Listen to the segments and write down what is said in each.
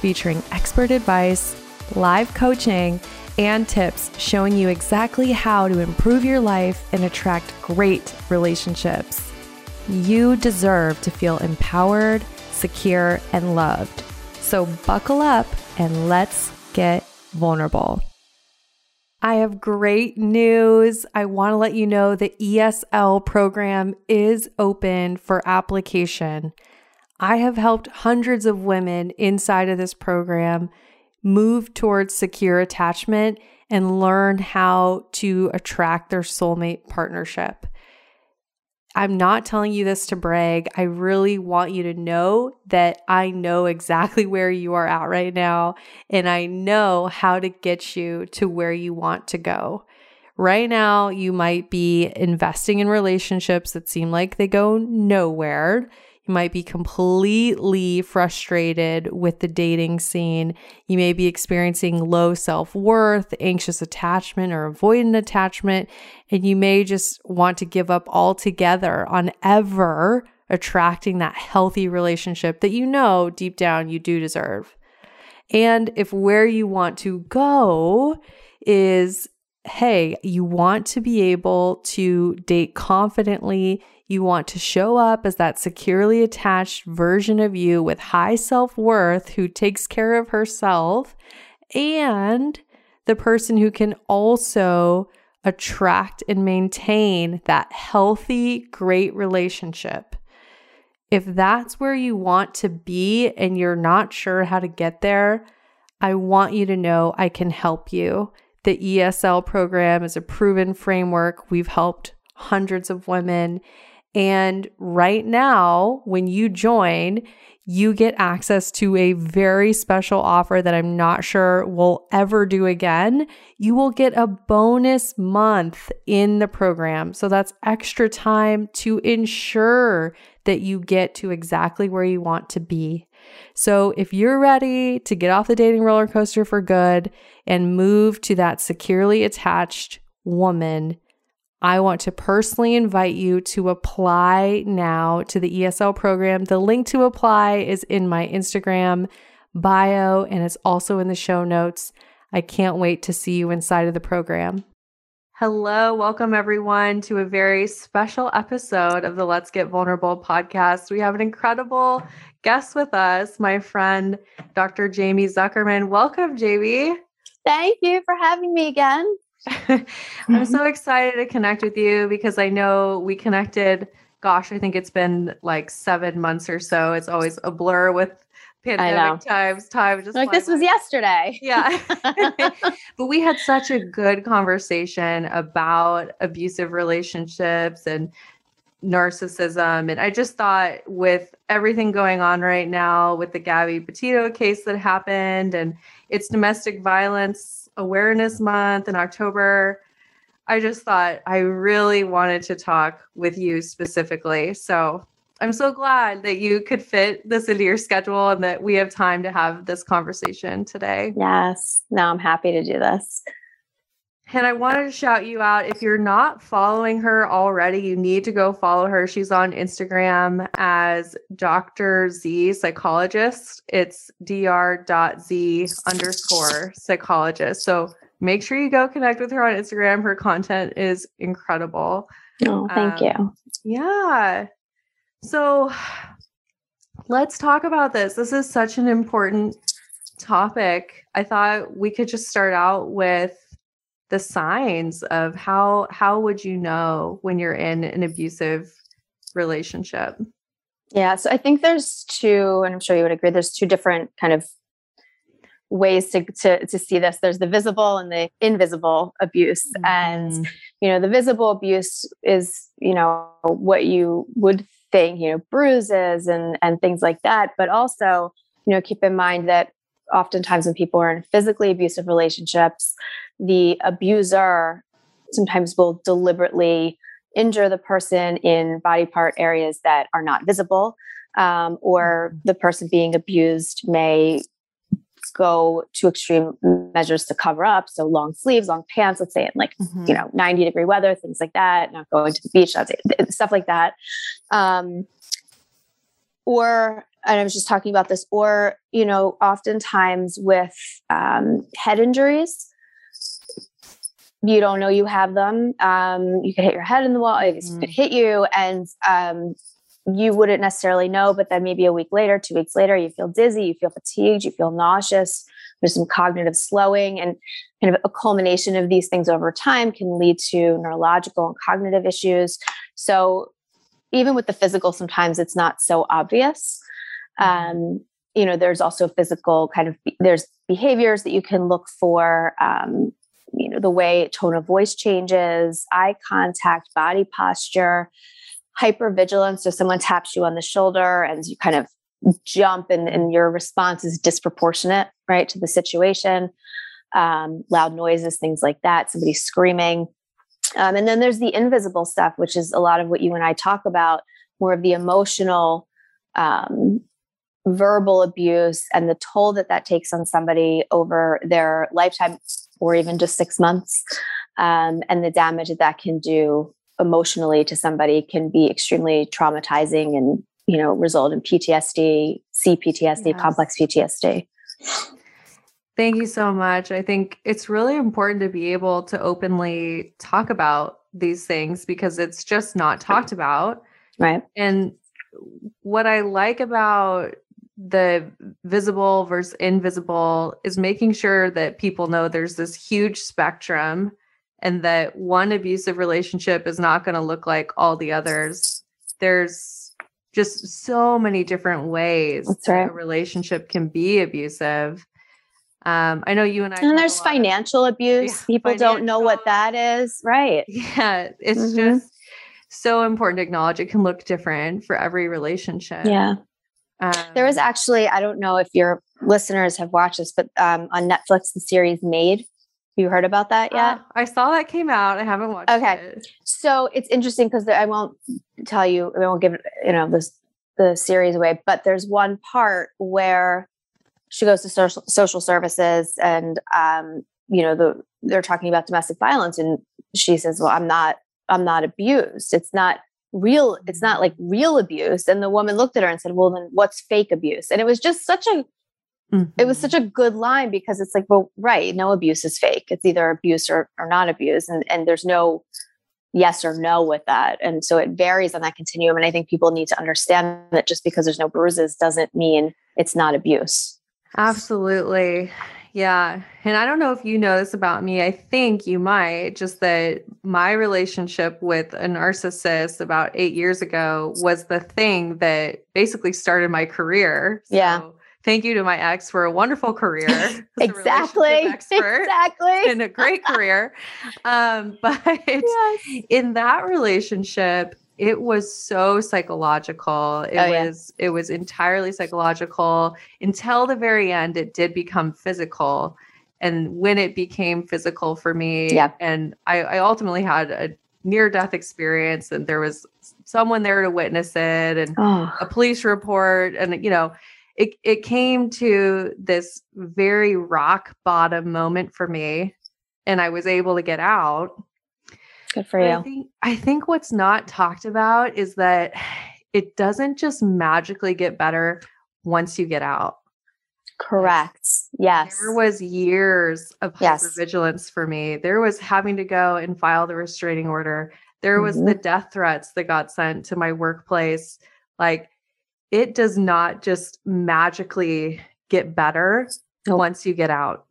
featuring expert advice, live coaching, and tips showing you exactly how to improve your life and attract great relationships. You deserve to feel empowered, secure, and loved. So buckle up and let's get vulnerable. I have great news. I want to let you know the ESL program is open for application. I have helped hundreds of women inside of this program move towards secure attachment and learn how to attract their soulmate partnership. I'm not telling you this to brag. I really want you to know that I know exactly where you are at right now, and I know how to get you to where you want to go. Right now, you might be investing in relationships that seem like they go nowhere might be completely frustrated with the dating scene. You may be experiencing low self worth, anxious attachment, or avoidant attachment. And you may just want to give up altogether on ever attracting that healthy relationship that you know deep down you do deserve. And if where you want to go is hey, you want to be able to date confidently. You want to show up as that securely attached version of you with high self worth who takes care of herself and the person who can also attract and maintain that healthy, great relationship. If that's where you want to be and you're not sure how to get there, I want you to know I can help you. The ESL program is a proven framework. We've helped hundreds of women and right now, when you join, you get access to a very special offer that I'm not sure we'll ever do again. You will get a bonus month in the program. So that's extra time to ensure that you get to exactly where you want to be. So if you're ready to get off the dating roller coaster for good and move to that securely attached woman, I want to personally invite you to apply now to the ESL program. The link to apply is in my Instagram bio and it's also in the show notes. I can't wait to see you inside of the program. Hello, welcome everyone to a very special episode of the Let's Get Vulnerable podcast. We have an incredible guest with us, my friend, Dr. Jaime Zuckerman. Welcome, Jaime. Thank you for having me again. I'm so excited to connect with you because I know we connected. Gosh, I think it's been like seven months or so. It's always a blur with pandemic times. Time just like this was yesterday. Yeah. but we had such a good conversation about abusive relationships and narcissism. And I just thought with everything going on right now with the Gabby Petito case that happened and it's domestic violence Awareness Month in October. I just thought I really wanted to talk with you specifically. So I'm so glad that you could fit this into your schedule and that we have time to have this conversation today. Yes. No, I'm happy to do this. And I wanted to shout you out. If you're not following her already, you need to go follow her. She's on Instagram as Dr. Z Psychologist. It's dr.z underscore psychologist. So make sure you go connect with her on Instagram. Her content is incredible. Oh, thank um, you. Yeah. So let's talk about this. This is such an important topic. I thought we could just start out with the signs of how how would you know when you're in an abusive relationship yeah so i think there's two and i'm sure you would agree there's two different kind of ways to to, to see this there's the visible and the invisible abuse mm-hmm. and you know the visible abuse is you know what you would think you know bruises and and things like that but also you know keep in mind that oftentimes when people are in physically abusive relationships, the abuser sometimes will deliberately injure the person in body part areas that are not visible, um, or mm-hmm. the person being abused may go to extreme measures to cover up. So long sleeves, long pants, let's say in like, mm-hmm. you know, 90 degree weather, things like that, not going to the beach, stuff like that. Um, or, and I was just talking about this, or, you know, oftentimes with um, head injuries, you don't know you have them. Um, you could hit your head in the wall, it mm. could hit you, and um, you wouldn't necessarily know. But then maybe a week later, two weeks later, you feel dizzy, you feel fatigued, you feel nauseous. There's some cognitive slowing, and kind of a culmination of these things over time can lead to neurological and cognitive issues. So even with the physical, sometimes it's not so obvious. Mm-hmm. Um, you know, there's also physical kind of there's behaviors that you can look for. Um, you know, the way tone of voice changes, eye contact, body posture, hypervigilance. So someone taps you on the shoulder and you kind of jump and, and your response is disproportionate, right, to the situation. Um, loud noises, things like that, somebody screaming. Um, and then there's the invisible stuff, which is a lot of what you and I talk about, more of the emotional, um, verbal abuse and the toll that that takes on somebody over their lifetime or even just six months. Um, and the damage that that can do emotionally to somebody can be extremely traumatizing and, you know, result in PTSD, CPTSD, yes. complex PTSD. Thank you so much. I think it's really important to be able to openly talk about these things because it's just not talked about. Right. And what I like about the visible versus invisible is making sure that people know there's this huge spectrum and that one abusive relationship is not going to look like all the others. There's just so many different ways right. a relationship can be abusive. Um, I know you and I. And there's financial of, abuse. Yeah, People financial. don't know what that is. Right. Yeah. It's mm-hmm. just so important to acknowledge it can look different for every relationship. Yeah. Um, there was actually, I don't know if your listeners have watched this, but um, on Netflix, the series Maid. You heard about that yet? Uh, I saw that came out. I haven't watched it. okay. it. So it's interesting because I won't tell you, I won't give you know this the series away, but there's one part where she goes to social social services and um, you know the they're talking about domestic violence and she says, "Well, I'm not I'm not abused. It's not real it's not like real abuse." And the woman looked at her and said, "Well, then what's fake abuse?" And it was just such a mm-hmm. it was such a good line because it's like, "Well, right, no abuse is fake. It's either abuse or or not abuse." And and there's no yes or no with that. And so it varies on that continuum and I think people need to understand that just because there's no bruises doesn't mean it's not abuse. Absolutely. Yeah. And I don't know if you know this about me. I think you might, just that my relationship with a narcissist about eight years ago was the thing that basically started my career. So yeah. Thank you to my ex for a wonderful career. exactly. exactly. And a great career. Um, but yes. in that relationship, it was so psychological it oh, was it was entirely psychological until the very end it did become physical and when it became physical for me yeah. and I, I ultimately had a near death experience and there was someone there to witness it and oh. a police report and you know it, it came to this very rock bottom moment for me and i was able to get out Good for you. I think, I think what's not talked about is that it doesn't just magically get better once you get out. Correct. Yes. There was years of yes. hypervigilance for me. There was having to go and file the restraining order. There was mm-hmm. the death threats that got sent to my workplace. Like it does not just magically get better nope. once you get out.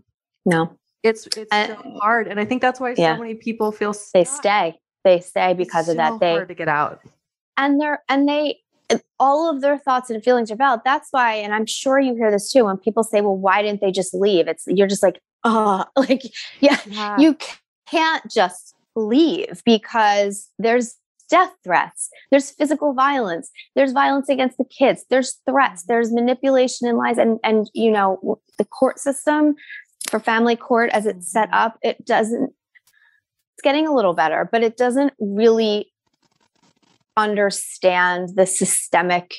No. It's it's so hard, and I think that's why yeah. so many people feel stuck. they stay. They stay because it's of that. They hard to get out, and they're and they all of their thoughts and feelings are valid. That's why, and I'm sure you hear this too when people say, "Well, why didn't they just leave?" It's you're just like, oh, like yeah, yeah. you can't just leave because there's death threats, there's physical violence, there's violence against the kids, there's threats, mm-hmm. there's manipulation and lies. And, and, you know, the court system for family court as it's set mm-hmm. up, it doesn't, it's getting a little better, but it doesn't really understand the systemic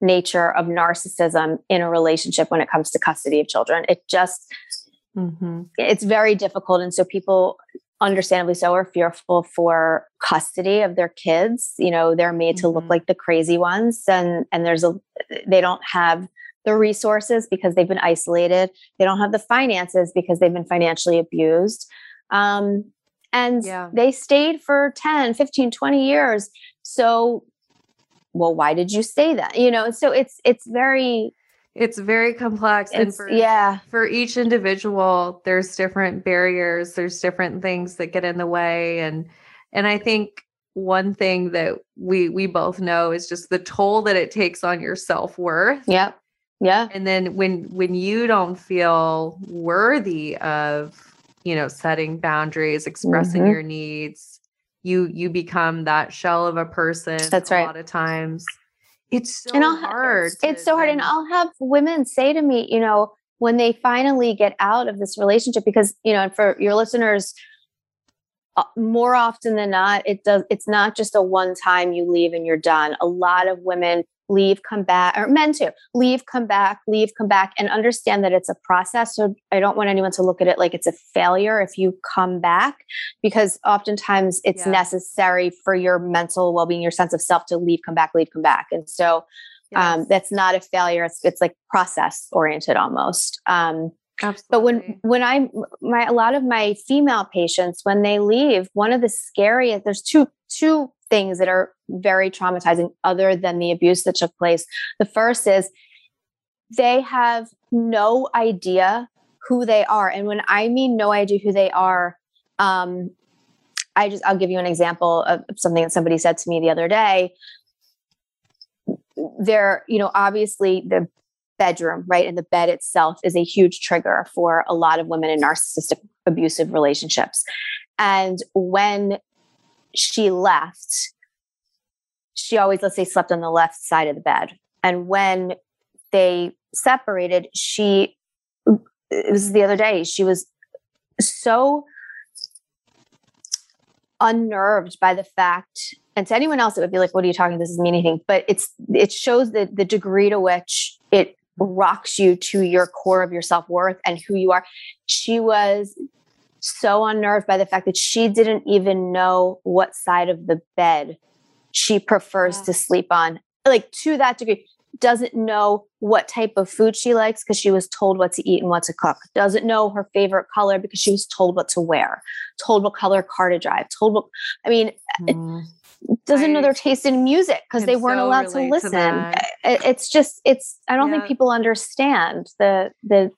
nature of narcissism in a relationship when it comes to custody of children. It just, mm-hmm. it's very difficult. And so people understandably so are fearful for custody of their kids you know they're made mm-hmm. to look mm-hmm. like the crazy ones and and there's a they don't have the resources because they've been isolated they don't have the finances because they've been financially abused um, and yeah. they stayed for 10 15 20 years so well why did you say that you know so it's it's very it's very complex it's, and for yeah. for each individual there's different barriers there's different things that get in the way and and i think one thing that we we both know is just the toll that it takes on your self-worth. Yeah yeah. And then when when you don't feel worthy of you know setting boundaries expressing mm-hmm. your needs you you become that shell of a person that's right. a lot of times it's so and I'll, hard. It's so hard. And I'll have women say to me, you know, when they finally get out of this relationship, because, you know, for your listeners, uh, more often than not, it does, it's not just a one time you leave and you're done. A lot of women leave, come back, or men too, leave, come back, leave, come back, and understand that it's a process. So I don't want anyone to look at it like it's a failure if you come back, because oftentimes it's yeah. necessary for your mental well being, your sense of self to leave, come back, leave, come back. And so um, yes. um, that's not a failure. It's, it's like process oriented almost. Um, Absolutely. But when when I my a lot of my female patients when they leave, one of the scariest there's two two things that are very traumatizing other than the abuse that took place. The first is they have no idea who they are. And when I mean no idea who they are, um, I just, I'll give you an example of something that somebody said to me the other day. There, you know, obviously the bedroom, right? And the bed itself is a huge trigger for a lot of women in narcissistic abusive relationships. And when she left, she always, let's say, slept on the left side of the bed. And when they separated, she, it was the other day, she was so unnerved by the fact and to anyone else it would be like what are you talking? This doesn't mean anything. But it's it shows the the degree to which it rocks you to your core of your self-worth and who you are. She was so unnerved by the fact that she didn't even know what side of the bed she prefers yeah. to sleep on. Like to that degree, doesn't know what type of food she likes because she was told what to eat and what to cook. Doesn't know her favorite color because she was told what to wear, told what color car to drive, told what, I mean, mm. doesn't I know their taste in music because they weren't so allowed to listen. To it, it's just, it's, I don't yeah. think people understand the, the,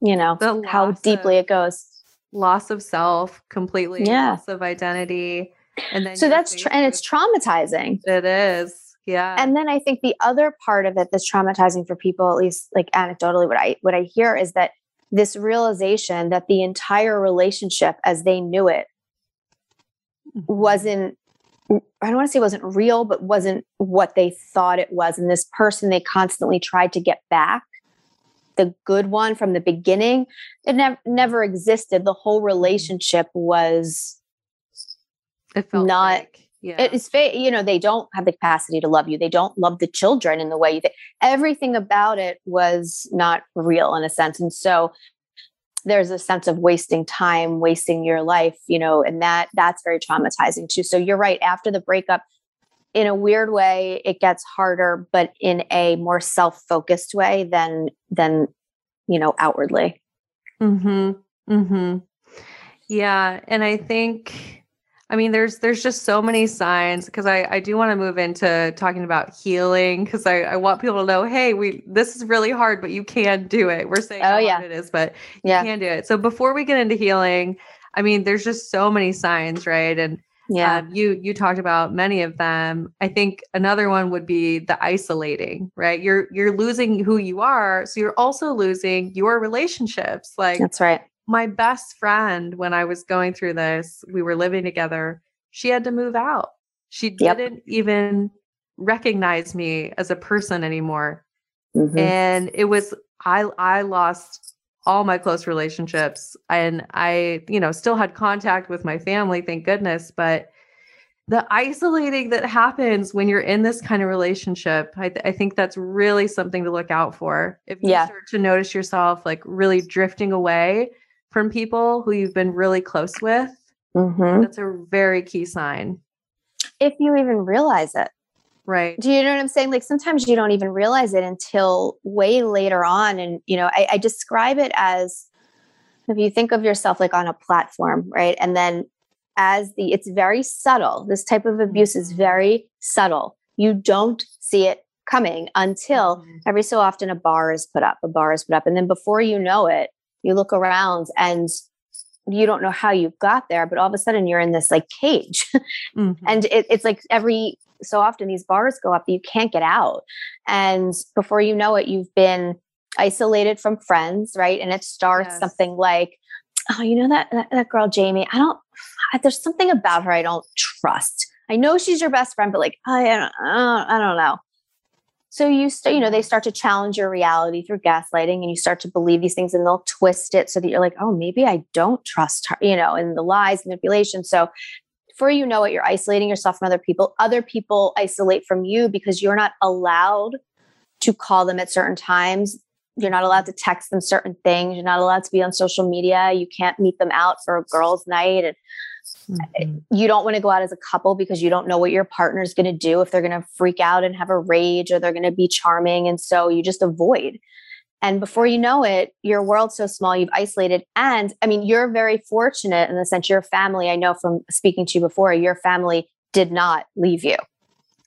you know, the how deeply of, it goes loss of self completely yeah. loss of identity and then so that's tra- and it's traumatizing it is yeah and then i think the other part of it that's traumatizing for people at least like anecdotally what i what i hear is that this realization that the entire relationship as they knew it mm-hmm. wasn't I don't want to say wasn't real, but wasn't what they thought it was. And this person they constantly tried to get back the good one from the beginning it never never existed the whole mm. relationship was it felt not fake. Yeah. It's fake. You know, they don't have the capacity to love you. They don't love the children in the way you. Everything about it was not real in a sense. And so there's a sense of wasting time, wasting your life, you know, and that that's very traumatizing too. So you're right. After the breakup, in a weird way it gets harder but in a more self-focused way than than you know outwardly. Mhm mhm yeah and i think i mean there's there's just so many signs because i i do want to move into talking about healing because I, I want people to know hey we this is really hard but you can do it. We're saying oh yeah. it is but you yeah. can do it. So before we get into healing i mean there's just so many signs right? And yeah. Um, you you talked about many of them. I think another one would be the isolating, right? You're you're losing who you are, so you're also losing your relationships. Like That's right. My best friend when I was going through this, we were living together. She had to move out She didn't yep. even recognize me as a person anymore. Mm-hmm. And it was I I lost all my close relationships and I, you know, still had contact with my family, thank goodness, but the isolating that happens when you're in this kind of relationship, I, th- I think that's really something to look out for. If you yeah. start to notice yourself like really drifting away from people who you've been really close with, mm-hmm. that's a very key sign. If you even realize it. Right. Do you know what I'm saying? Like sometimes you don't even realize it until way later on. And, you know, I, I describe it as if you think of yourself like on a platform, right? And then as the, it's very subtle. This type of abuse is mm-hmm. very subtle. You don't see it coming until mm-hmm. every so often a bar is put up, a bar is put up. And then before you know it, you look around and you don't know how you got there, but all of a sudden you're in this like cage. Mm-hmm. and it, it's like every so often these bars go up that you can't get out. And before you know it, you've been isolated from friends, right? And it starts yes. something like, oh, you know that, that, that girl Jamie, I don't there's something about her I don't trust. I know she's your best friend, but like I don't, I don't know. So you start, you know, they start to challenge your reality through gaslighting, and you start to believe these things, and they'll twist it so that you're like, oh, maybe I don't trust her, you know, and the lies, manipulation. So before you know it, you're isolating yourself from other people. Other people isolate from you because you're not allowed to call them at certain times. You're not allowed to text them certain things. You're not allowed to be on social media. You can't meet them out for a girls' night. And mm-hmm. you don't want to go out as a couple because you don't know what your partner is going to do if they're going to freak out and have a rage or they're going to be charming. And so you just avoid. And before you know it, your world's so small, you've isolated. And I mean, you're very fortunate in the sense your family, I know from speaking to you before, your family did not leave you.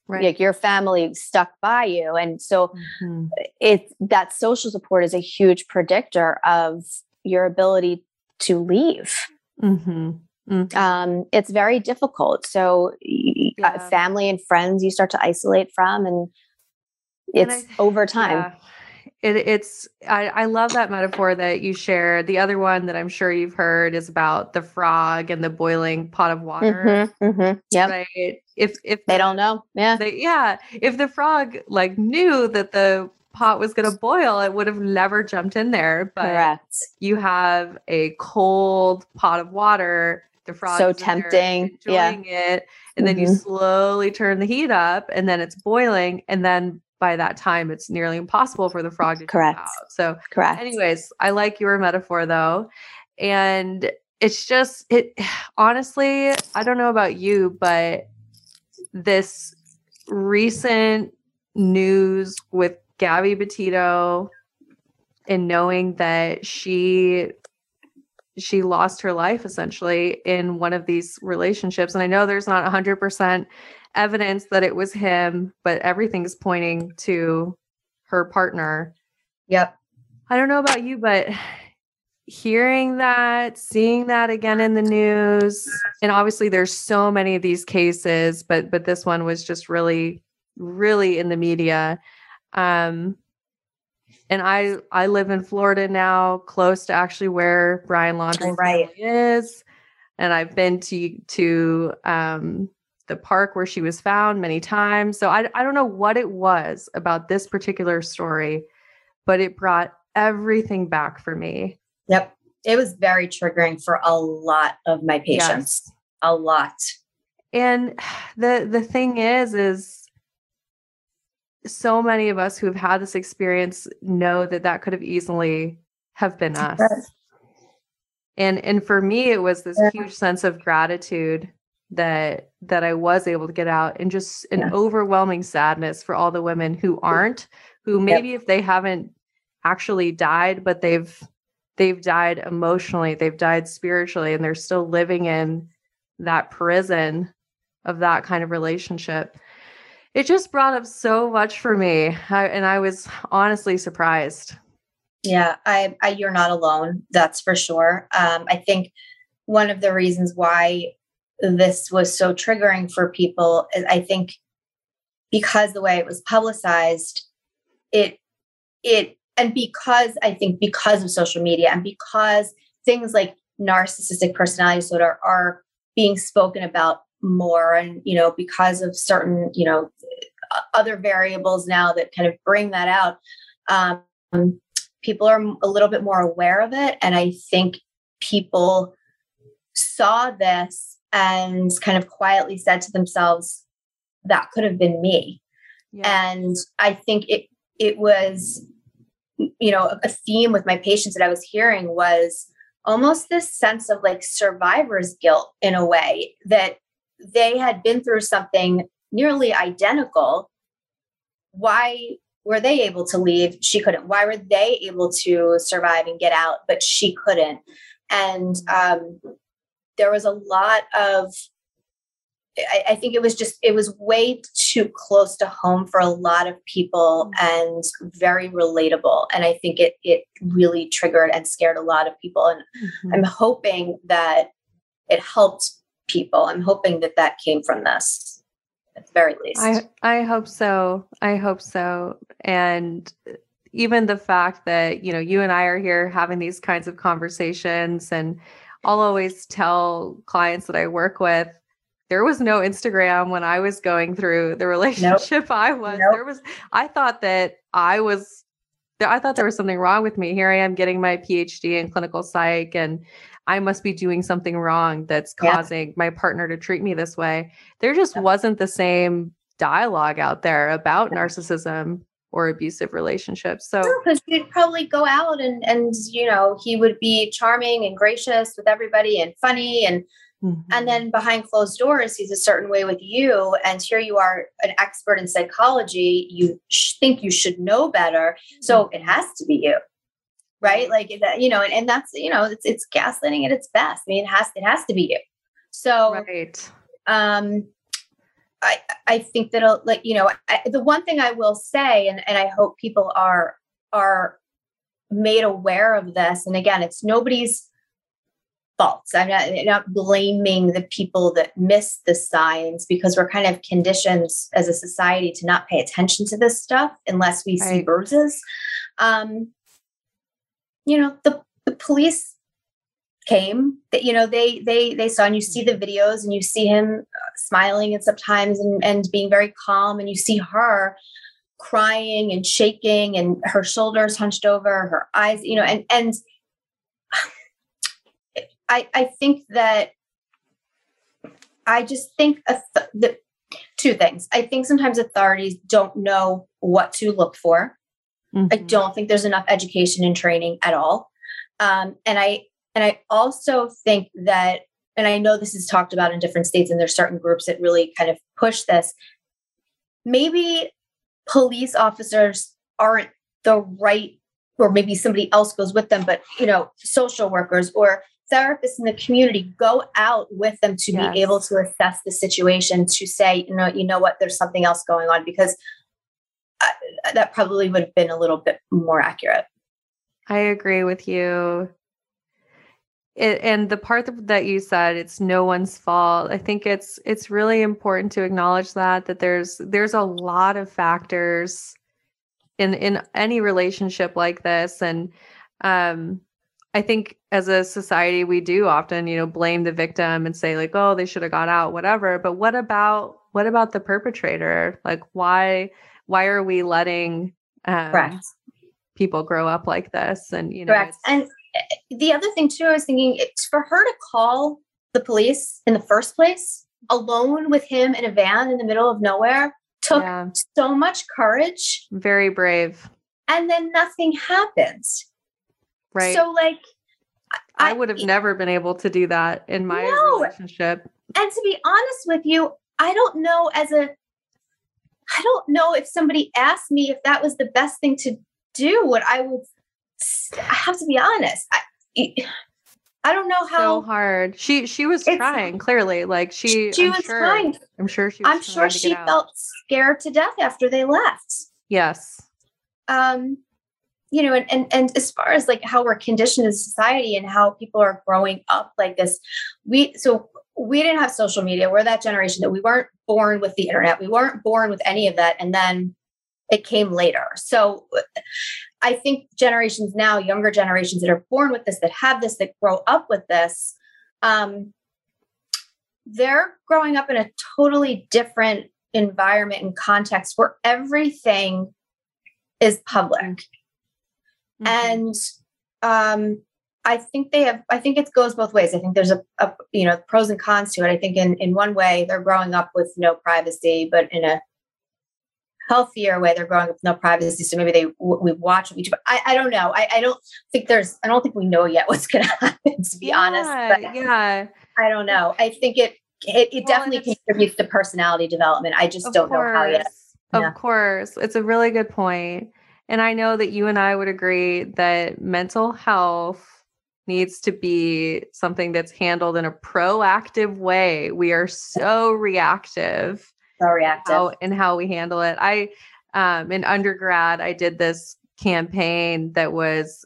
Right. Like your family stuck by you. And so mm-hmm. it that social support is a huge predictor of your ability to leave. Mm-hmm. Mm-hmm. Um, it's very difficult. So, yeah. family and friends you start to isolate from, and it's and I, over time. Yeah it, it's I, I love that metaphor that you share. The other one that I'm sure you've heard is about the frog and the boiling pot of water. Mm-hmm, mm-hmm. Yeah. Right? If if they don't know, yeah, they, yeah. If the frog like knew that the pot was going to boil, it would have never jumped in there. But Correct. you have a cold pot of water. The frog so tempting, yeah. it, and mm-hmm. then you mm-hmm. slowly turn the heat up, and then it's boiling, and then by that time it's nearly impossible for the frog to correct out. So correct. Anyways, I like your metaphor though. And it's just it honestly, I don't know about you, but this recent news with Gabby Petito and knowing that she she lost her life essentially in one of these relationships and i know there's not 100% evidence that it was him, but everything's pointing to her partner. Yep. I don't know about you, but hearing that, seeing that again in the news, and obviously there's so many of these cases, but but this one was just really, really in the media. Um, and I I live in Florida now, close to actually where Brian Laundrie right. is, and I've been to to um, the park where she was found many times. So I, I don't know what it was about this particular story, but it brought everything back for me. Yep. It was very triggering for a lot of my patients. Yes. A lot. And the the thing is is so many of us who have had this experience know that that could have easily have been us. And and for me it was this huge sense of gratitude that that I was able to get out and just an yeah. overwhelming sadness for all the women who aren't who maybe yep. if they haven't actually died but they've they've died emotionally they've died spiritually and they're still living in that prison of that kind of relationship it just brought up so much for me. I, and i was honestly surprised. Yeah I, I you're not alone that's for sure. Um, i think one of the reasons why this was so triggering for people is i think because the way it was publicized it it and because i think because of social media and because things like narcissistic personality disorder are being spoken about more and you know because of certain you know other variables now that kind of bring that out um, people are a little bit more aware of it and i think people saw this and kind of quietly said to themselves that could have been me yeah. and i think it it was you know a theme with my patients that i was hearing was almost this sense of like survivor's guilt in a way that they had been through something nearly identical why were they able to leave? She couldn't. Why were they able to survive and get out but she couldn't? And um, there was a lot of I, I, think it was just it was way too close to home for a lot of people and very relatable. And i think it it really triggered and scared a lot of people. And mm-hmm. i'm hoping that it helped people i'm hoping that that came from this at the very least i i hope so i hope so and even the fact that you know you and i are here having these kinds of conversations and i'll always tell clients that i work with there was no instagram when i was going through the relationship nope. i was nope. there was i thought that i was I thought there was something wrong with me. Here I am getting my PhD in clinical psych, and I must be doing something wrong that's causing yeah. my partner to treat me this way. There just yeah. wasn't the same dialogue out there about narcissism or abusive relationships. So because no, he'd probably go out and and you know he would be charming and gracious with everybody and funny and mm-hmm. and then behind closed doors he's a certain way with you and here you are an expert in psychology you sh- think you should know better so mm-hmm. it has to be you right? Like that you know and, and that's you know it's it's gaslighting at its best. I mean it has it has to be you. So right. um I, I think that like you know I, the one thing I will say and, and I hope people are are made aware of this and again it's nobody's fault. I'm not, I'm not blaming the people that miss the signs because we're kind of conditioned as a society to not pay attention to this stuff unless we right. see bruises um you know the the police came that you know they they they saw and you see the videos and you see him uh, smiling and sometimes and, and being very calm and you see her crying and shaking and her shoulders hunched over her eyes you know and and i i think that i just think th- that two things. I think sometimes authorities don't know what to look for mm-hmm. i don't think there's enough education and training at all um, and i and I also think that, and I know this is talked about in different states, and there's certain groups that really kind of push this. Maybe police officers aren't the right, or maybe somebody else goes with them, but you know, social workers or therapists in the community go out with them to yes. be able to assess the situation to say, you know, you know what, there's something else going on because I, that probably would have been a little bit more accurate. I agree with you. It, and the part that you said it's no one's fault. I think it's it's really important to acknowledge that that there's there's a lot of factors in in any relationship like this. And um i think as a society we do often you know blame the victim and say like oh they should have got out whatever. But what about what about the perpetrator? Like why why are we letting um, Correct. people grow up like this and you know Correct. and the other thing too, I was thinking it's for her to call the police in the first place alone with him in a van in the middle of nowhere took yeah. so much courage. Very brave. And then nothing happens. Right. So like I, I would have never been able to do that in my no. relationship. And to be honest with you, I don't know as a I don't know if somebody asked me if that was the best thing to do, what I would I have to be honest. I, I don't know how so hard. She she was trying clearly. Like she she I'm was sure, trying. I'm sure she. I'm sure she felt scared to death after they left. Yes. Um, you know, and and and as far as like how we're conditioned in society and how people are growing up like this, we so we didn't have social media. We're that generation that we weren't born with the internet. We weren't born with any of that, and then it came later. So I think generations now, younger generations that are born with this, that have this, that grow up with this, um, they're growing up in a totally different environment and context where everything is public. Mm-hmm. And um, I think they have, I think it goes both ways. I think there's a, a, you know, pros and cons to it. I think in, in one way they're growing up with no privacy, but in a healthier way, they're growing up with no privacy. So maybe they, we watch YouTube. I, I don't know. I, I don't think there's, I don't think we know yet what's going to happen, to be yeah, honest. But yeah. I don't know. I think it, it, it well, definitely contributes to personality development. I just don't course. know how yet. Yeah. Of course. It's a really good point. And I know that you and I would agree that mental health needs to be something that's handled in a proactive way. We are so reactive. So reactive. How, in how we handle it. I um in undergrad I did this campaign that was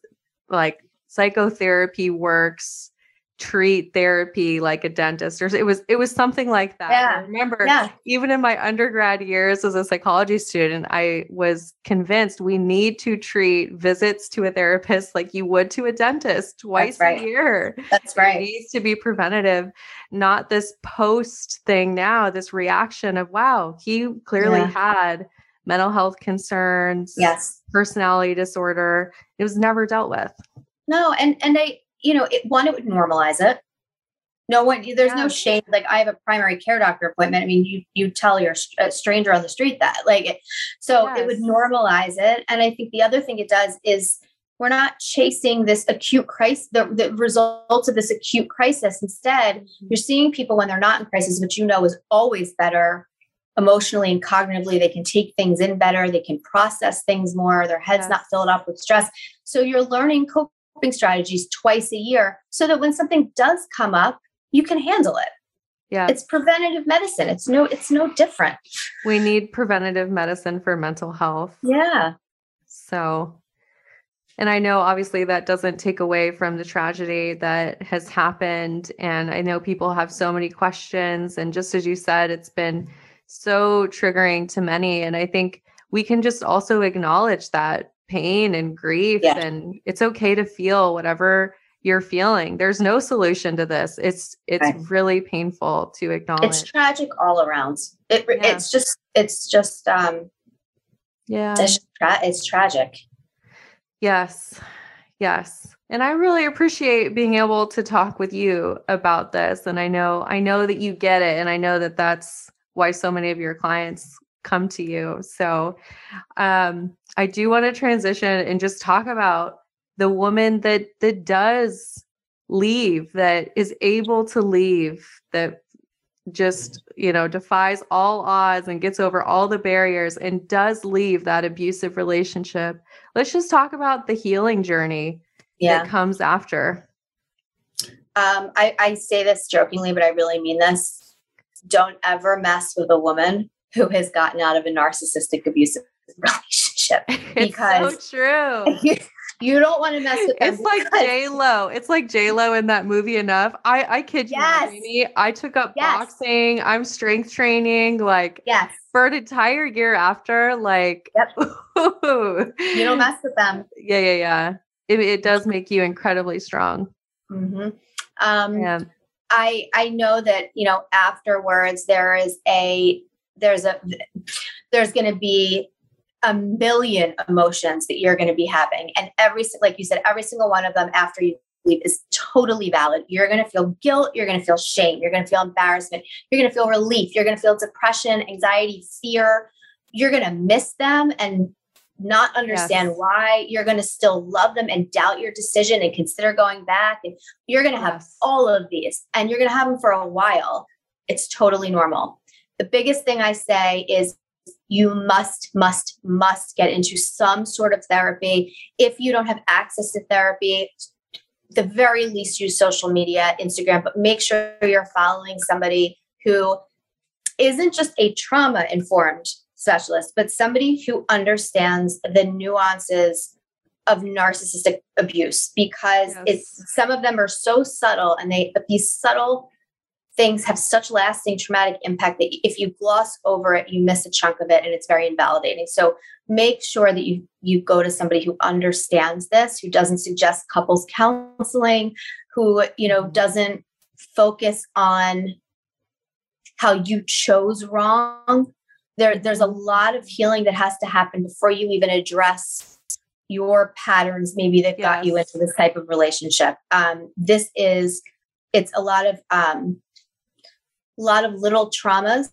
like psychotherapy works treat therapy like a dentist or it was it was something like that. Yeah. I remember yeah. even in my undergrad years as a psychology student, I was convinced we need to treat visits to a therapist like you would to a dentist twice right. a year. That's right. It needs to be preventative, not this post thing now, this reaction of wow, he clearly yeah. had mental health concerns, yes, personality disorder. It was never dealt with. No, and and I you know, it, one, it would normalize it. No one, there's yeah. no shame. Like I have a primary care doctor appointment. I mean, you you tell your a stranger on the street that, like, so yes. it would normalize it. And I think the other thing it does is we're not chasing this acute crisis, the, the results of this acute crisis. Instead, mm-hmm. you're seeing people when they're not in crisis, which you know is always better emotionally and cognitively. They can take things in better. They can process things more. Their head's yes. not filled up with stress. So you're learning coping strategies twice a year so that when something does come up, you can handle it. Yeah. It's preventative medicine. It's no it's no different. We need preventative medicine for mental health. Yeah. So and I know obviously that doesn't take away from the tragedy that has happened and I know people have so many questions and just as you said it's been so triggering to many and I think we can just also acknowledge that pain and grief yeah. and it's okay to feel whatever you're feeling there's no solution to this it's it's right. really painful to acknowledge it's tragic all around it, yeah. it's just it's just um yeah it's, tra- it's tragic yes yes and i really appreciate being able to talk with you about this and i know i know that you get it and i know that that's why so many of your clients come to you. So um, I do want to transition and just talk about the woman that that does leave, that is able to leave, that just you know defies all odds and gets over all the barriers and does leave that abusive relationship. Let's just talk about the healing journey yeah. that comes after. Um, I, I say this jokingly but i really mean this. Don't ever mess with a woman who has gotten out of a narcissistic abusive relationship because it's so true. You, you don't want to mess with them. It's like J Lo. It's like J Lo in that movie. Enough. I I kid you yes. not, Amy. I took up yes. boxing. I'm strength training. Like yes, for an entire year after. Like yep. you don't mess with them. Yeah, yeah, yeah. It, it does make you incredibly strong. Mm-hmm. Um, yeah. I I know that you know afterwards there is a there's a there's going to be a million emotions that you're going to be having. And every like you said every single one of them after you leave is totally valid. You're going to feel guilt you're going to feel shame you're going to feel embarrassment you're going to feel relief you're going to feel depression anxiety fear. You're going to miss them and not understand yes. why. You're going to still love them and doubt your decision and consider going back. And you're going to have yes. all of these and you're going to have them for a while. It's totally normal. The biggest thing I say is you must, must, must get into some sort of therapy. If you don't have access to therapy, the very least use social media, Instagram, but make sure you're following somebody who isn't just a trauma informed specialist, but somebody who understands the nuances of narcissistic abuse because yes. it's some of them are so subtle and they but these subtle things have such lasting traumatic impact that if you gloss over it you miss a chunk of it and it's very invalidating so make sure that you you go to somebody who understands this who doesn't suggest couples counseling who you know doesn't focus on how you chose wrong. There, there's a lot of healing that has to happen before you even address your patterns, maybe that yes. got you into this type of relationship. Um, this is, it's a lot of, um, a lot of little traumas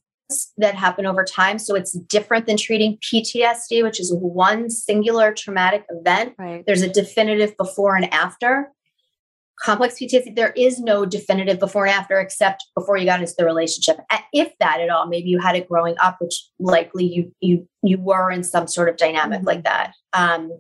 that happen over time. So it's different than treating PTSD, which is one singular traumatic event. Right. There's a definitive before and after. Complex PTSD, there is no definitive before and after except before you got into the relationship. If that at all, maybe you had it growing up, which likely you you you were in some sort of dynamic mm-hmm. like that. Um,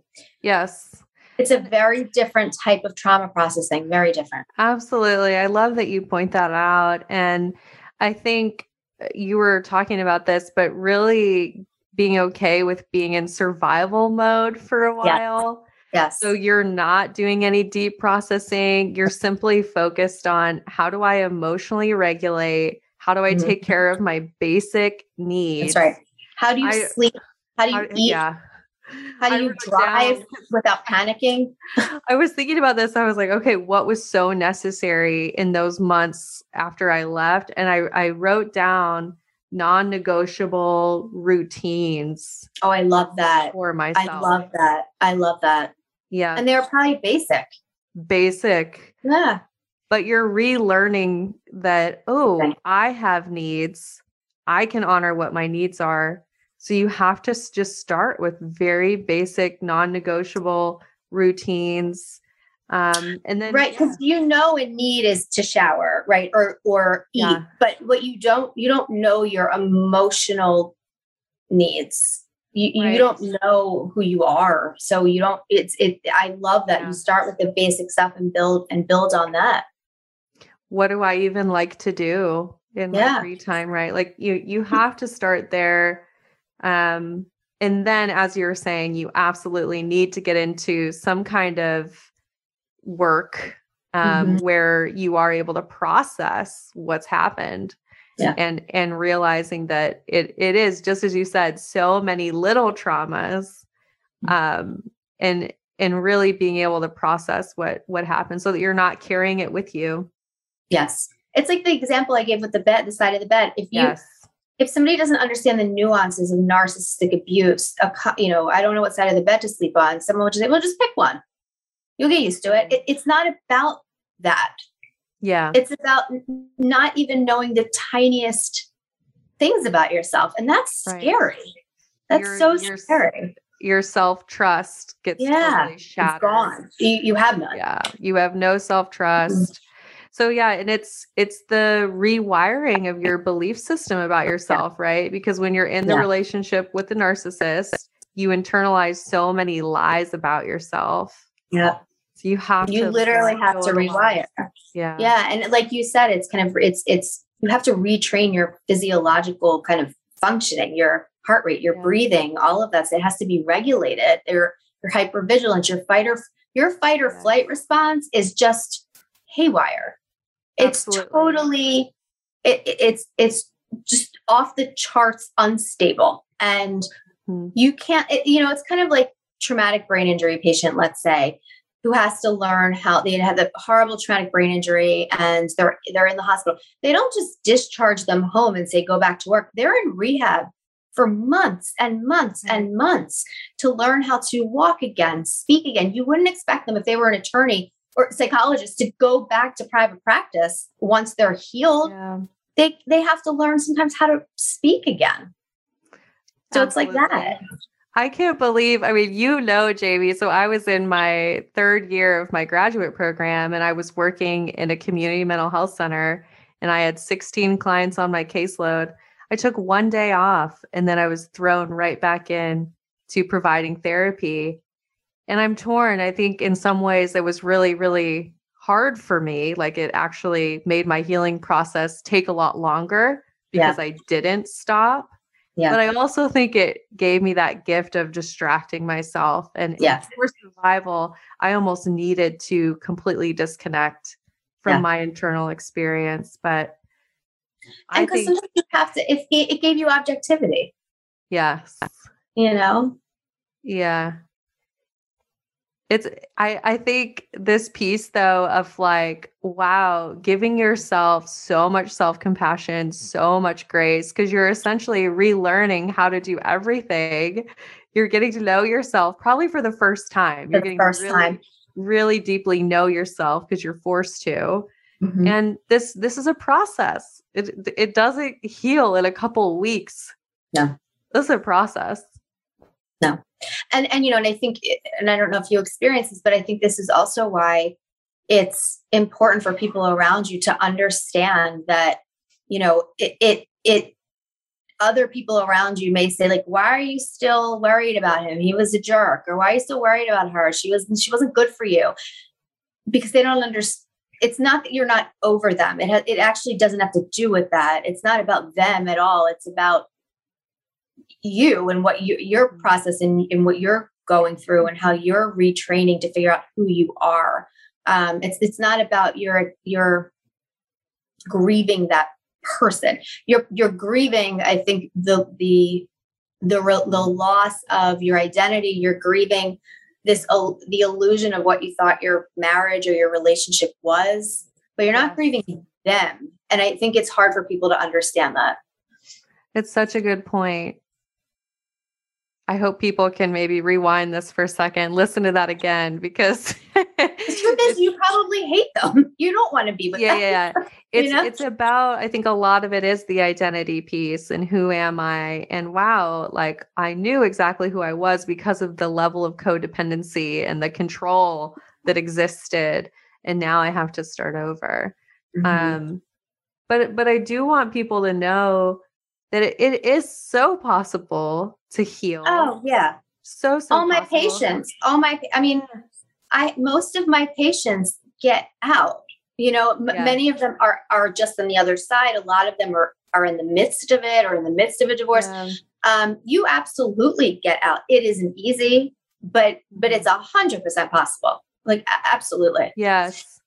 yes. It's a very different type of trauma processing, very different. Absolutely. I love that you point that out. And I think you were talking about this, but really being okay with being in survival mode for a while. Yes. So you're not doing any deep processing. You're simply focused on how do I emotionally regulate? How do I mm-hmm. take care of my basic needs? That's right. How do you I, sleep? How do you how, eat? Yeah. How do you drive down, without panicking? I was thinking about this. I was like, okay, what was so necessary in those months after I left? And I, I wrote down non negotiable routines. Oh, I love that. For myself. I love that. I love that. Yeah. And they're probably basic. Basic. Yeah. But you're relearning that, oh, okay. I have needs. I can honor what my needs are so you have to just start with very basic, non-negotiable routines. Um, and then right because yeah. you know a need is to shower right or or eat yeah. but what you don't you don't know your emotional needs you, right. you don't know who you are so you don't it's it i love that yeah. you start with the basic stuff and build and build on that what do i even like to do in my free time right like you you have to start there um, and then, as you're saying, you absolutely need to get into some kind of work um, mm-hmm. where you are able to process what's happened. Yeah. and and realizing that it it is just as you said so many little traumas mm. um and and really being able to process what what happened so that you're not carrying it with you yes it's like the example i gave with the bed the side of the bed if you yes if somebody doesn't understand the nuances of narcissistic abuse, a, you know, I don't know what side of the bed to sleep on. Someone will just say, "Well, just pick one. You'll get used to it." it it's not about that. Yeah, it's about not even knowing the tiniest things about yourself, and that's right. scary. That's your, so your, scary. Your self trust gets yeah, totally shattered. gone. You, you have none. Yeah, you have no self trust. Mm-hmm so yeah, and it's it's the rewiring of your belief system about yourself, yeah. right? Because when you're in the yeah. relationship with the narcissist, you internalize so many lies about yourself. Yeah. So you have you to literally have to rewire. Yeah. Yeah. And like you said, it's kind of it's it's you have to retrain your physiological kind of functioning, your heart rate, your yeah. breathing, all of that. It has to be regulated. Your your hypervigilance, your fight or your fight or flight response is just haywire. It's totally it, it's it's just off the charts unstable. And mm-hmm. you can't it, you know it's kind of like traumatic brain injury patient let's say who has to learn how they have a horrible traumatic brain injury and they're they're in the hospital. They don't just discharge them home and say go back to work. They're in rehab for months and months mm-hmm. and months to learn how to walk again speak again. You wouldn't expect them if they were an attorney or psychologists to go back to private practice once they're healed yeah. they they have to learn sometimes how to speak again so Absolutely. it's like that I can't believe, I mean, you know, Jaime. So I was in my third year of my graduate program and I was working in a community mental health center and I had 16 clients on my caseload. I took one day off and then I was thrown right back in to providing therapy and I'm torn. I think in some ways it was really, really hard for me. Like it actually made my healing process take a lot longer because yeah. I didn't stop. Yeah. But I also think it gave me that gift of distracting myself. And yeah. for survival, I almost needed to completely disconnect from yeah. my internal experience. But and because sometimes you have to, it, it gave you objectivity. Yes. You know? Yeah It's I I think this piece though of like wow, giving yourself so much self-compassion, so much grace because you're essentially relearning how to do everything. You're getting to know yourself probably for the first time. For you're getting first really, time. really deeply know yourself because you're forced to. Mhm. And this this is a process. It it doesn't heal in a couple weeks. No. This is a process. And and you know and i think and i don't know if you experience this but i think this is also why it's important for people around you to understand that you know it it, it other people around you may say like why are you still worried about him? He was a jerk or why are you still worried about her? She was she wasn't good for you. Because they don't understand it's not that you're not over them. It ha- it actually doesn't have to do with that. It's not about them at all. It's about you and what you, your process and, and what you're going through and how you're retraining to figure out who you are. Um, it's it's not about your your grieving that person. You're you're grieving. I think the the the the loss of your identity. You're grieving this uh, the illusion of what you thought your marriage or your relationship was, but you're not grieving them. And I think it's hard for people to understand that. It's such a good point. I hope people can maybe rewind this for a second, listen to that again because The truth is, you probably hate them. You don't want to be with yeah, them. yeah, yeah. It's know? it's about I think a lot of it is the identity piece and who am I and wow, like I knew exactly who I was because of the level of codependency and the control that existed and now I have to start over. Mhm. Um but but I do want people to know that it, it is so possible to heal. oh yeah. so so all my possible. patients, all my. I mean, I most of my patients get out. You know, m- Yeah. many of them are are just on the other side. A lot of them are are in the midst of it or in the midst of a divorce. Yeah. Um, you absolutely get out. It isn't easy, but but it's a hundred percent possible. Like absolutely. Yes.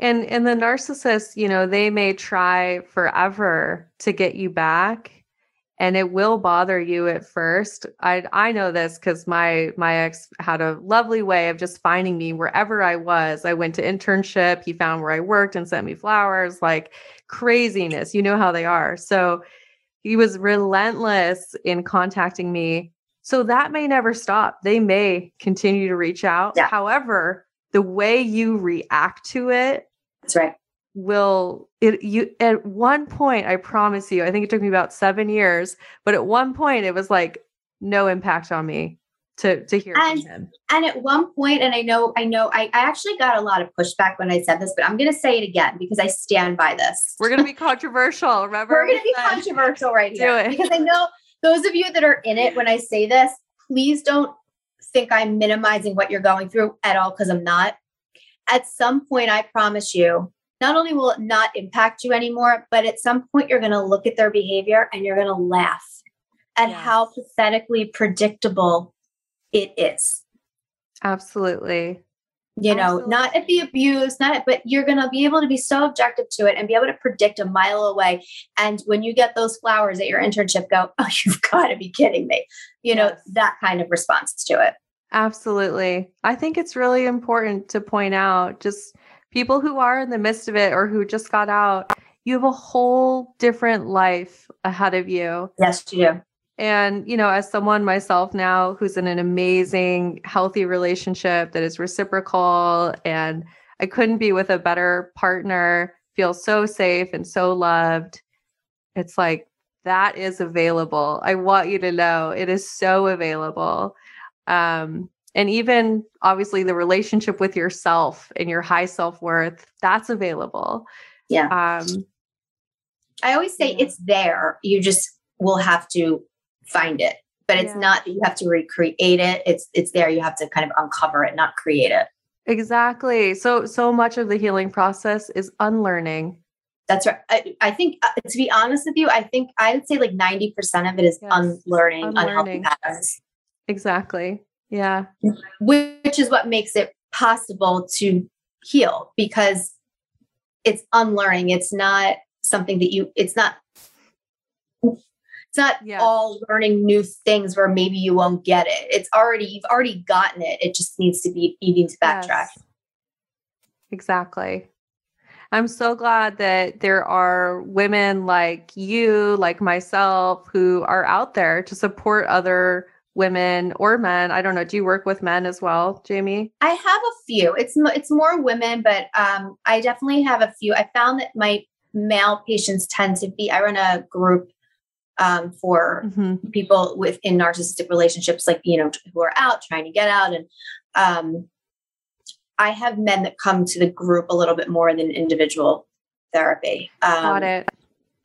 And and the narcissists, you know, they may try forever to get you back and it will bother you at first. I I know this cuz my my ex had a lovely way of just finding me wherever I was. I went to internship, he found where I worked and sent me flowers, like craziness. You know how they are. So he was relentless in contacting me. So that may never stop. They may continue to reach out. Yeah. However, the way you react to it That's right. Will it you at one point i promise you i think it took me about seven years but at one point it was like no impact on me to to hear And- from him And at one point, and I know, I know, I, I actually got a lot of pushback when I said this, but I'm going to say it again because I stand by this. we're gonna be controversial remember We're going to be controversial right Do here it. because I know those of you that are in it when I say this, please don't think I'm minimizing what you're going through at all because I'm not. At some point, I promise you, not only will it not impact you anymore, but at some point, you're going to look at their behavior and you're going to laugh at Yes. how pathetically predictable it is. absolutely you know not at the abuse not at, but you're going to be able to be so objective to it and be able to predict a mile away and when you get those flowers at your internship go oh you've got to be kidding me you know Yes. that kind of response to it absolutely i think it's really important to point out just people who are in the midst of it or who just got out you have a whole different life ahead of you yes you do And, you know, as someone myself now who's in an amazing, healthy relationship that is reciprocal, and I couldn't be with a better partner, feel so safe and so loved. It's like that is available. I want you to know it is so available. Um, and even obviously the relationship with yourself and your high self worth, that's available. Yeah. Um, i always say Yeah. it's there you just will have to find it but it's Yeah. not that you have to recreate it it's it's there you have to kind of uncover it not create it Exactly. So so much of the healing process is unlearning. that's right i, I think uh, to be honest with you i think i would say like 90% of it is Yes. unlearning unhealthy patterns Exactly. Yeah. which is what makes it possible to heal because it's unlearning it's not something that you it's not it's not yes. all learning new things where maybe you won't get it. It's already, you've already gotten it. It just needs to be, you need to backtrack. Yes. Exactly. I'm so glad that there are women like you, like myself, who are out there to support other women or men. I don't know. Do you work with men as well, Jaime? I have a few. It's it's more women, but um, I definitely have a few. I found that my male patients tend to be. I run a group um, for mm-hmm. people within narcissistic relationships, like you know, who are out trying to get out, and um, I have men that come to the group a little bit more than individual therapy. Um, Got it.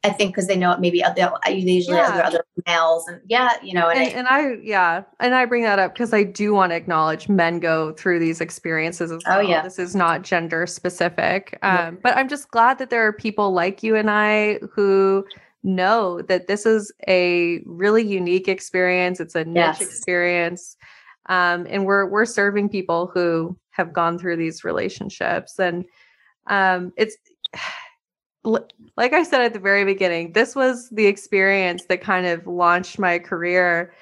I think because they know it maybe other usually yeah. other other males and yeah, you know, and, and, I, and I yeah, and I bring that up because I do want to acknowledge men go through these experiences as oh, well. Oh yeah, this is not gender specific, um, yeah. but I'm just glad that there are people like you and I who know that this is a really unique experience. It's a niche yes. experience, um, and we're we're serving people who have gone through these relationships, and um, it's like I said at the very beginning, this was the experience that kind of launched my career.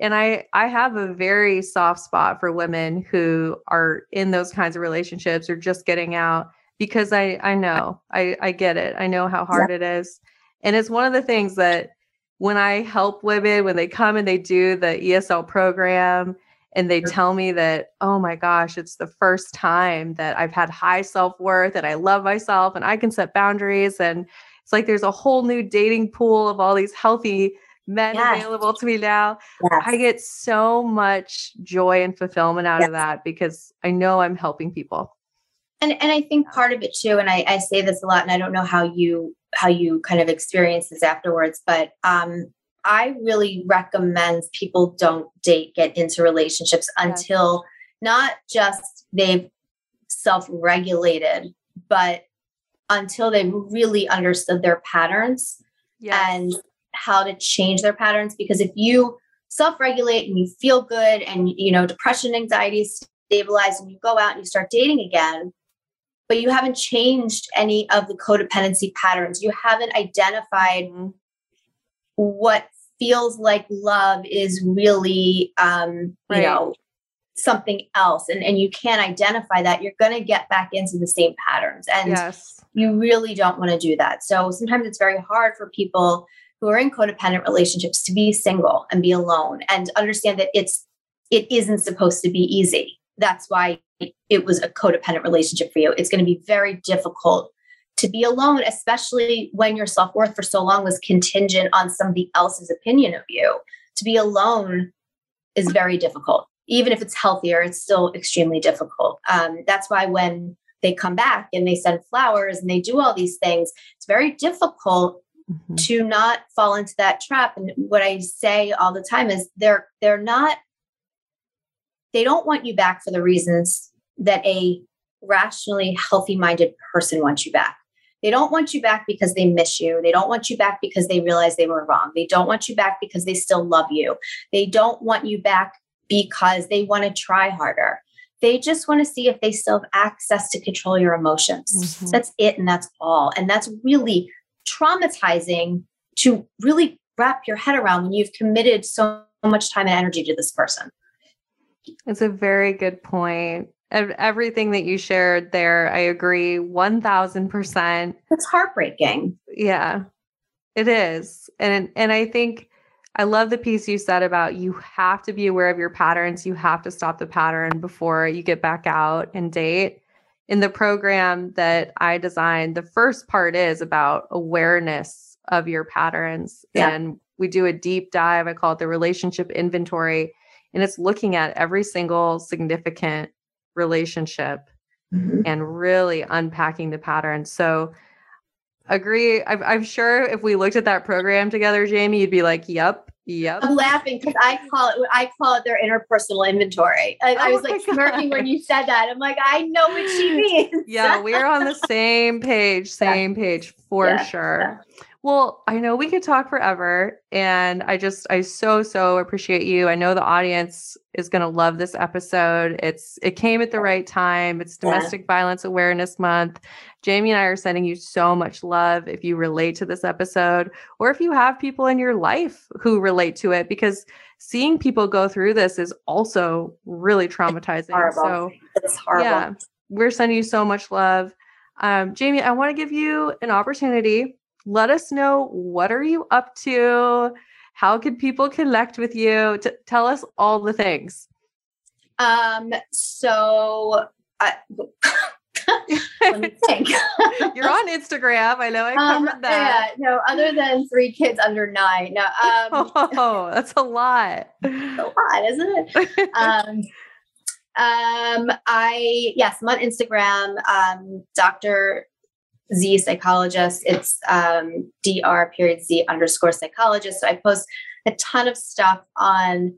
And I I have a very soft spot for women who are in those kinds of relationships or just getting out because I I know. I I get it. I know how hard yeah. it is. And it's one of the things that when I help women when they come and they do the ESL program and they tell me that, oh my gosh, it's the first time that I've had high self worth and I love myself and I can set boundaries. And it's like there's a whole new dating pool of all these healthy men yes. available to me now. Yes. I get so much joy and fulfillment out yes. of that because I know I'm helping people. And and I think part of it too, and I, I say this a lot, and I don't know how you how you kind of experience this afterwards, but um, I really recommend people don't date, get into relationships until not just they've self regulated, but until they've really understood their patterns yes. and how to change their patterns. Because if you self regulate and you feel good and, you know, depression, anxiety stabilize and you go out and you start dating again, but you haven't changed any of the codependency patterns, you haven't identified. Mm-hmm what feels like love is really um right. you know something else and and you can't identify that you're going to get back into the same patterns and yes. you really don't want to do that so sometimes it's very hard for people who are in codependent relationships to be single and be alone and understand that it's it isn't supposed to be easy that's why it was a codependent relationship for you it's going to be very difficult to be alone, especially when your self worth for so long was contingent on somebody else's opinion of you. To be alone is very difficult. Even if it's healthier, it's still extremely difficult. Um, that's why when they come back and they send flowers and they do all these things, it's very difficult mm-hmm. to not fall into that trap. And what I say all the time is they're they're not they don't want you back for the reasons that a rationally healthy minded person wants you back. They don't want you back because they miss you. They don't want you back because they realize they were wrong. They don't want you back because they still love you. They don't want you back because they want to try harder. They just want to see if they still have access to control your emotions. Mm-hmm. That's it. And that's all. And that's really traumatizing to really wrap your head around when you've committed so much time and energy to this person. It's a very good point everything that you shared there, I agree 1000%. It's heartbreaking. Yeah. It is. And and I think I love the piece you said about you have to be aware of your patterns. You have to stop the pattern before you get back out and date. In the program that I designed, the first part is about awareness of your patterns. Yeah. And we do a deep dive. I call it the relationship inventory. And it's looking at every single significant relationship mm-hmm. and really unpacking the patterns. So, agree. I'm, I'm, sure if we looked at that program together, Jaime, you'd be like, "Yep, yep." I'm laughing because I call it I call it their interpersonal inventory. I, oh I was like smirking when you said that. I'm like, I know what she means. yeah, we're on the same page, same yeah. page for yeah. sure. Yeah. Well, I know we could talk forever. And I just, I so, so appreciate you. I know the audience is going to love this episode. It's, it came at the right time. It's Domestic yeah. Violence Awareness Month. Jaime and I are sending you so much love if you relate to this episode or if you have people in your life who relate to it, because seeing people go through this is also really traumatizing. It's so, it's horrible. Yeah, we're sending you so much love. Um, Jaime, I want to give you an opportunity let us know what are you up to? How can people connect with you? T- tell us all the things. Um, so I let me think. You're on Instagram. I know I um, covered um, that. Yeah, no, other than three kids under nine. No, um, oh, that's a lot. a lot, isn't it? um, um, I yes, I'm on Instagram. Um, Dr. Z psychologist. It's um, dr period z underscore psychologist. So I post a ton of stuff on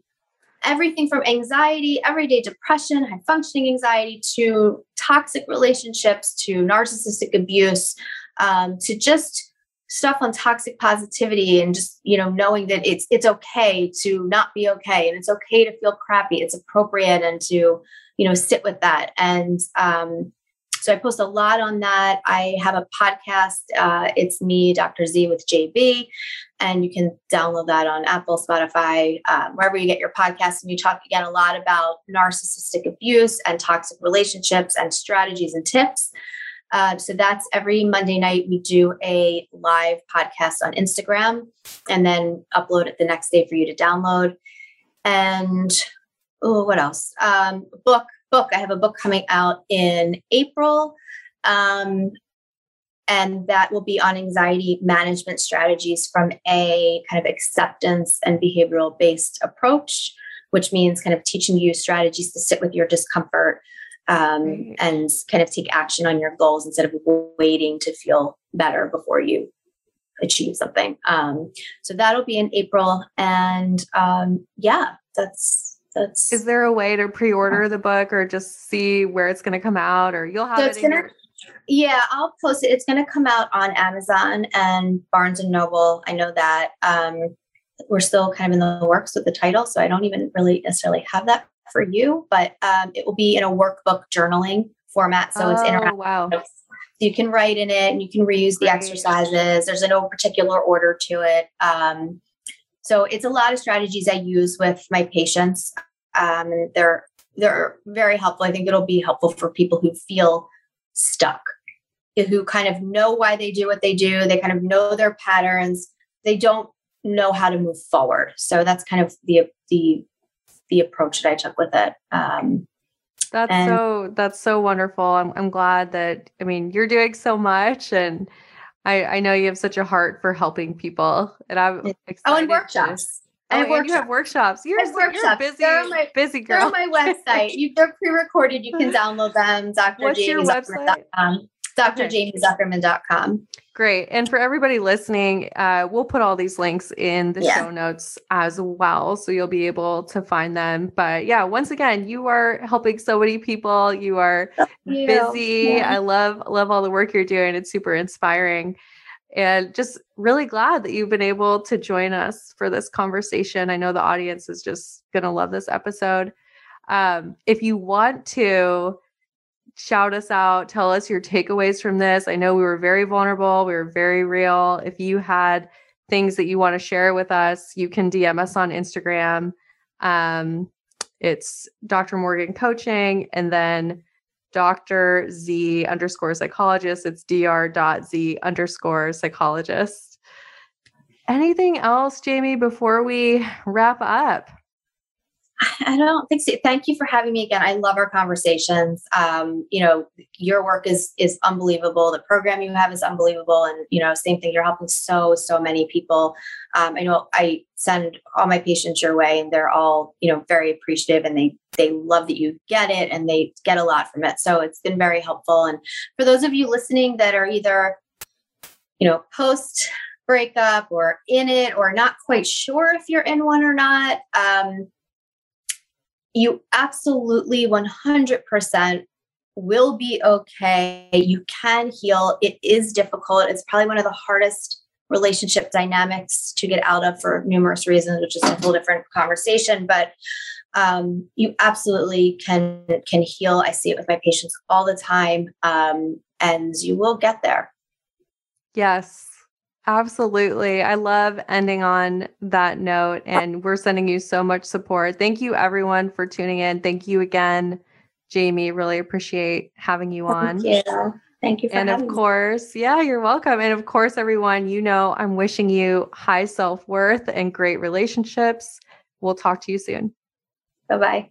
everything from anxiety, everyday depression, high functioning anxiety, to toxic relationships, to narcissistic abuse, um, to just stuff on toxic positivity and just you know knowing that it's it's okay to not be okay and it's okay to feel crappy it's appropriate and to you know sit with that and um, so I post a lot on that. I have a podcast. Uh, it's me, Dr. Z with JB, and you can download that on Apple, Spotify, um, wherever you get your podcast. And we talk again a lot about narcissistic abuse and toxic relationships and strategies and tips. Uh, so that's every Monday night. We do a live podcast on Instagram and then upload it the next day for you to download. And oh, what else? Um, book book. I have a book coming out in April. Um, and that will be on anxiety management strategies from a kind of acceptance and behavioral based approach, which means kind of teaching you strategies to sit with your discomfort um, and kind of take action on your goals instead of waiting to feel better before you achieve something. Um, so that'll be in April. And um, yeah, that's that's is there a way to pre-order the book or just see where it's going to come out or you'll have so it gonna, your- yeah i'll post it. It's going to come out on amazon and barnes and noble. I know that um, we're still kind of in the works with the title so i don't even really necessarily have that for you but um, it will be in a workbook journaling format so oh, it's interactive. wow. You can write in it and you can reuse the exercises. There's no particular order to it um, so it's a lot of strategies I use with my patients. Um, they're they're very helpful. I think it'll be helpful for people who feel stuck, who kind of know why they do what they do. They kind of know their patterns. They don't know how to move forward. So that's kind of the the the approach that I took with it. Um, that's and, so that's so wonderful. I'm I'm glad that I mean you're doing so much and I, I know you have such a heart for helping people, and I'm excited. Oh, and workshops. Oh, and you have workshops. You're, you're busy, my, busy girl. They're on my website. You, they're pre-recorded. You can download them. Dr. What's your website? Um, drjamiezuckerman.com. Great. And for everybody listening, uh, we'll put all these links in the yeah. show notes as well. So you'll be able to find them. But yeah, once again, you are helping so many people. You are you. busy. Yeah. I love, love all the work you're doing. It's super inspiring. And just really glad that you've been able to join us for this conversation. I know the audience is just going to love this episode. Um, if you want to, shout us out, tell us your takeaways from this. I know we were very vulnerable, we were very real. If you had things that you want to share with us, you can DM us on Instagram. Um, it's Dr. Morgan Coaching and then Dr. Z underscore psychologist. It's dr. Z underscore psychologist. Anything else, Jaime, before we wrap up? I don't think so. Thank you for having me again. I love our conversations. Um, you know, your work is is unbelievable. The program you have is unbelievable, and you know, same thing. You're helping so so many people. Um, I know I send all my patients your way, and they're all you know very appreciative, and they they love that you get it, and they get a lot from it. So it's been very helpful. And for those of you listening that are either you know post breakup or in it or not quite sure if you're in one or not um, you absolutely 100% will be okay. You can heal. It is difficult. It's probably one of the hardest relationship dynamics to get out of for numerous reasons, which is a whole different conversation. But um, you absolutely can can heal. I see it with my patients all the time, um, and you will get there. Yes, absolutely. I love ending on that note, and we're sending you so much support. Thank you, everyone, for tuning in. Thank you again, Jaime. Really appreciate having you on. Thank you. Thank you. and of course, me. yeah, you're welcome. And of course, everyone, you know, I'm wishing you high self worth and great relationships. We'll talk to you soon. Bye bye.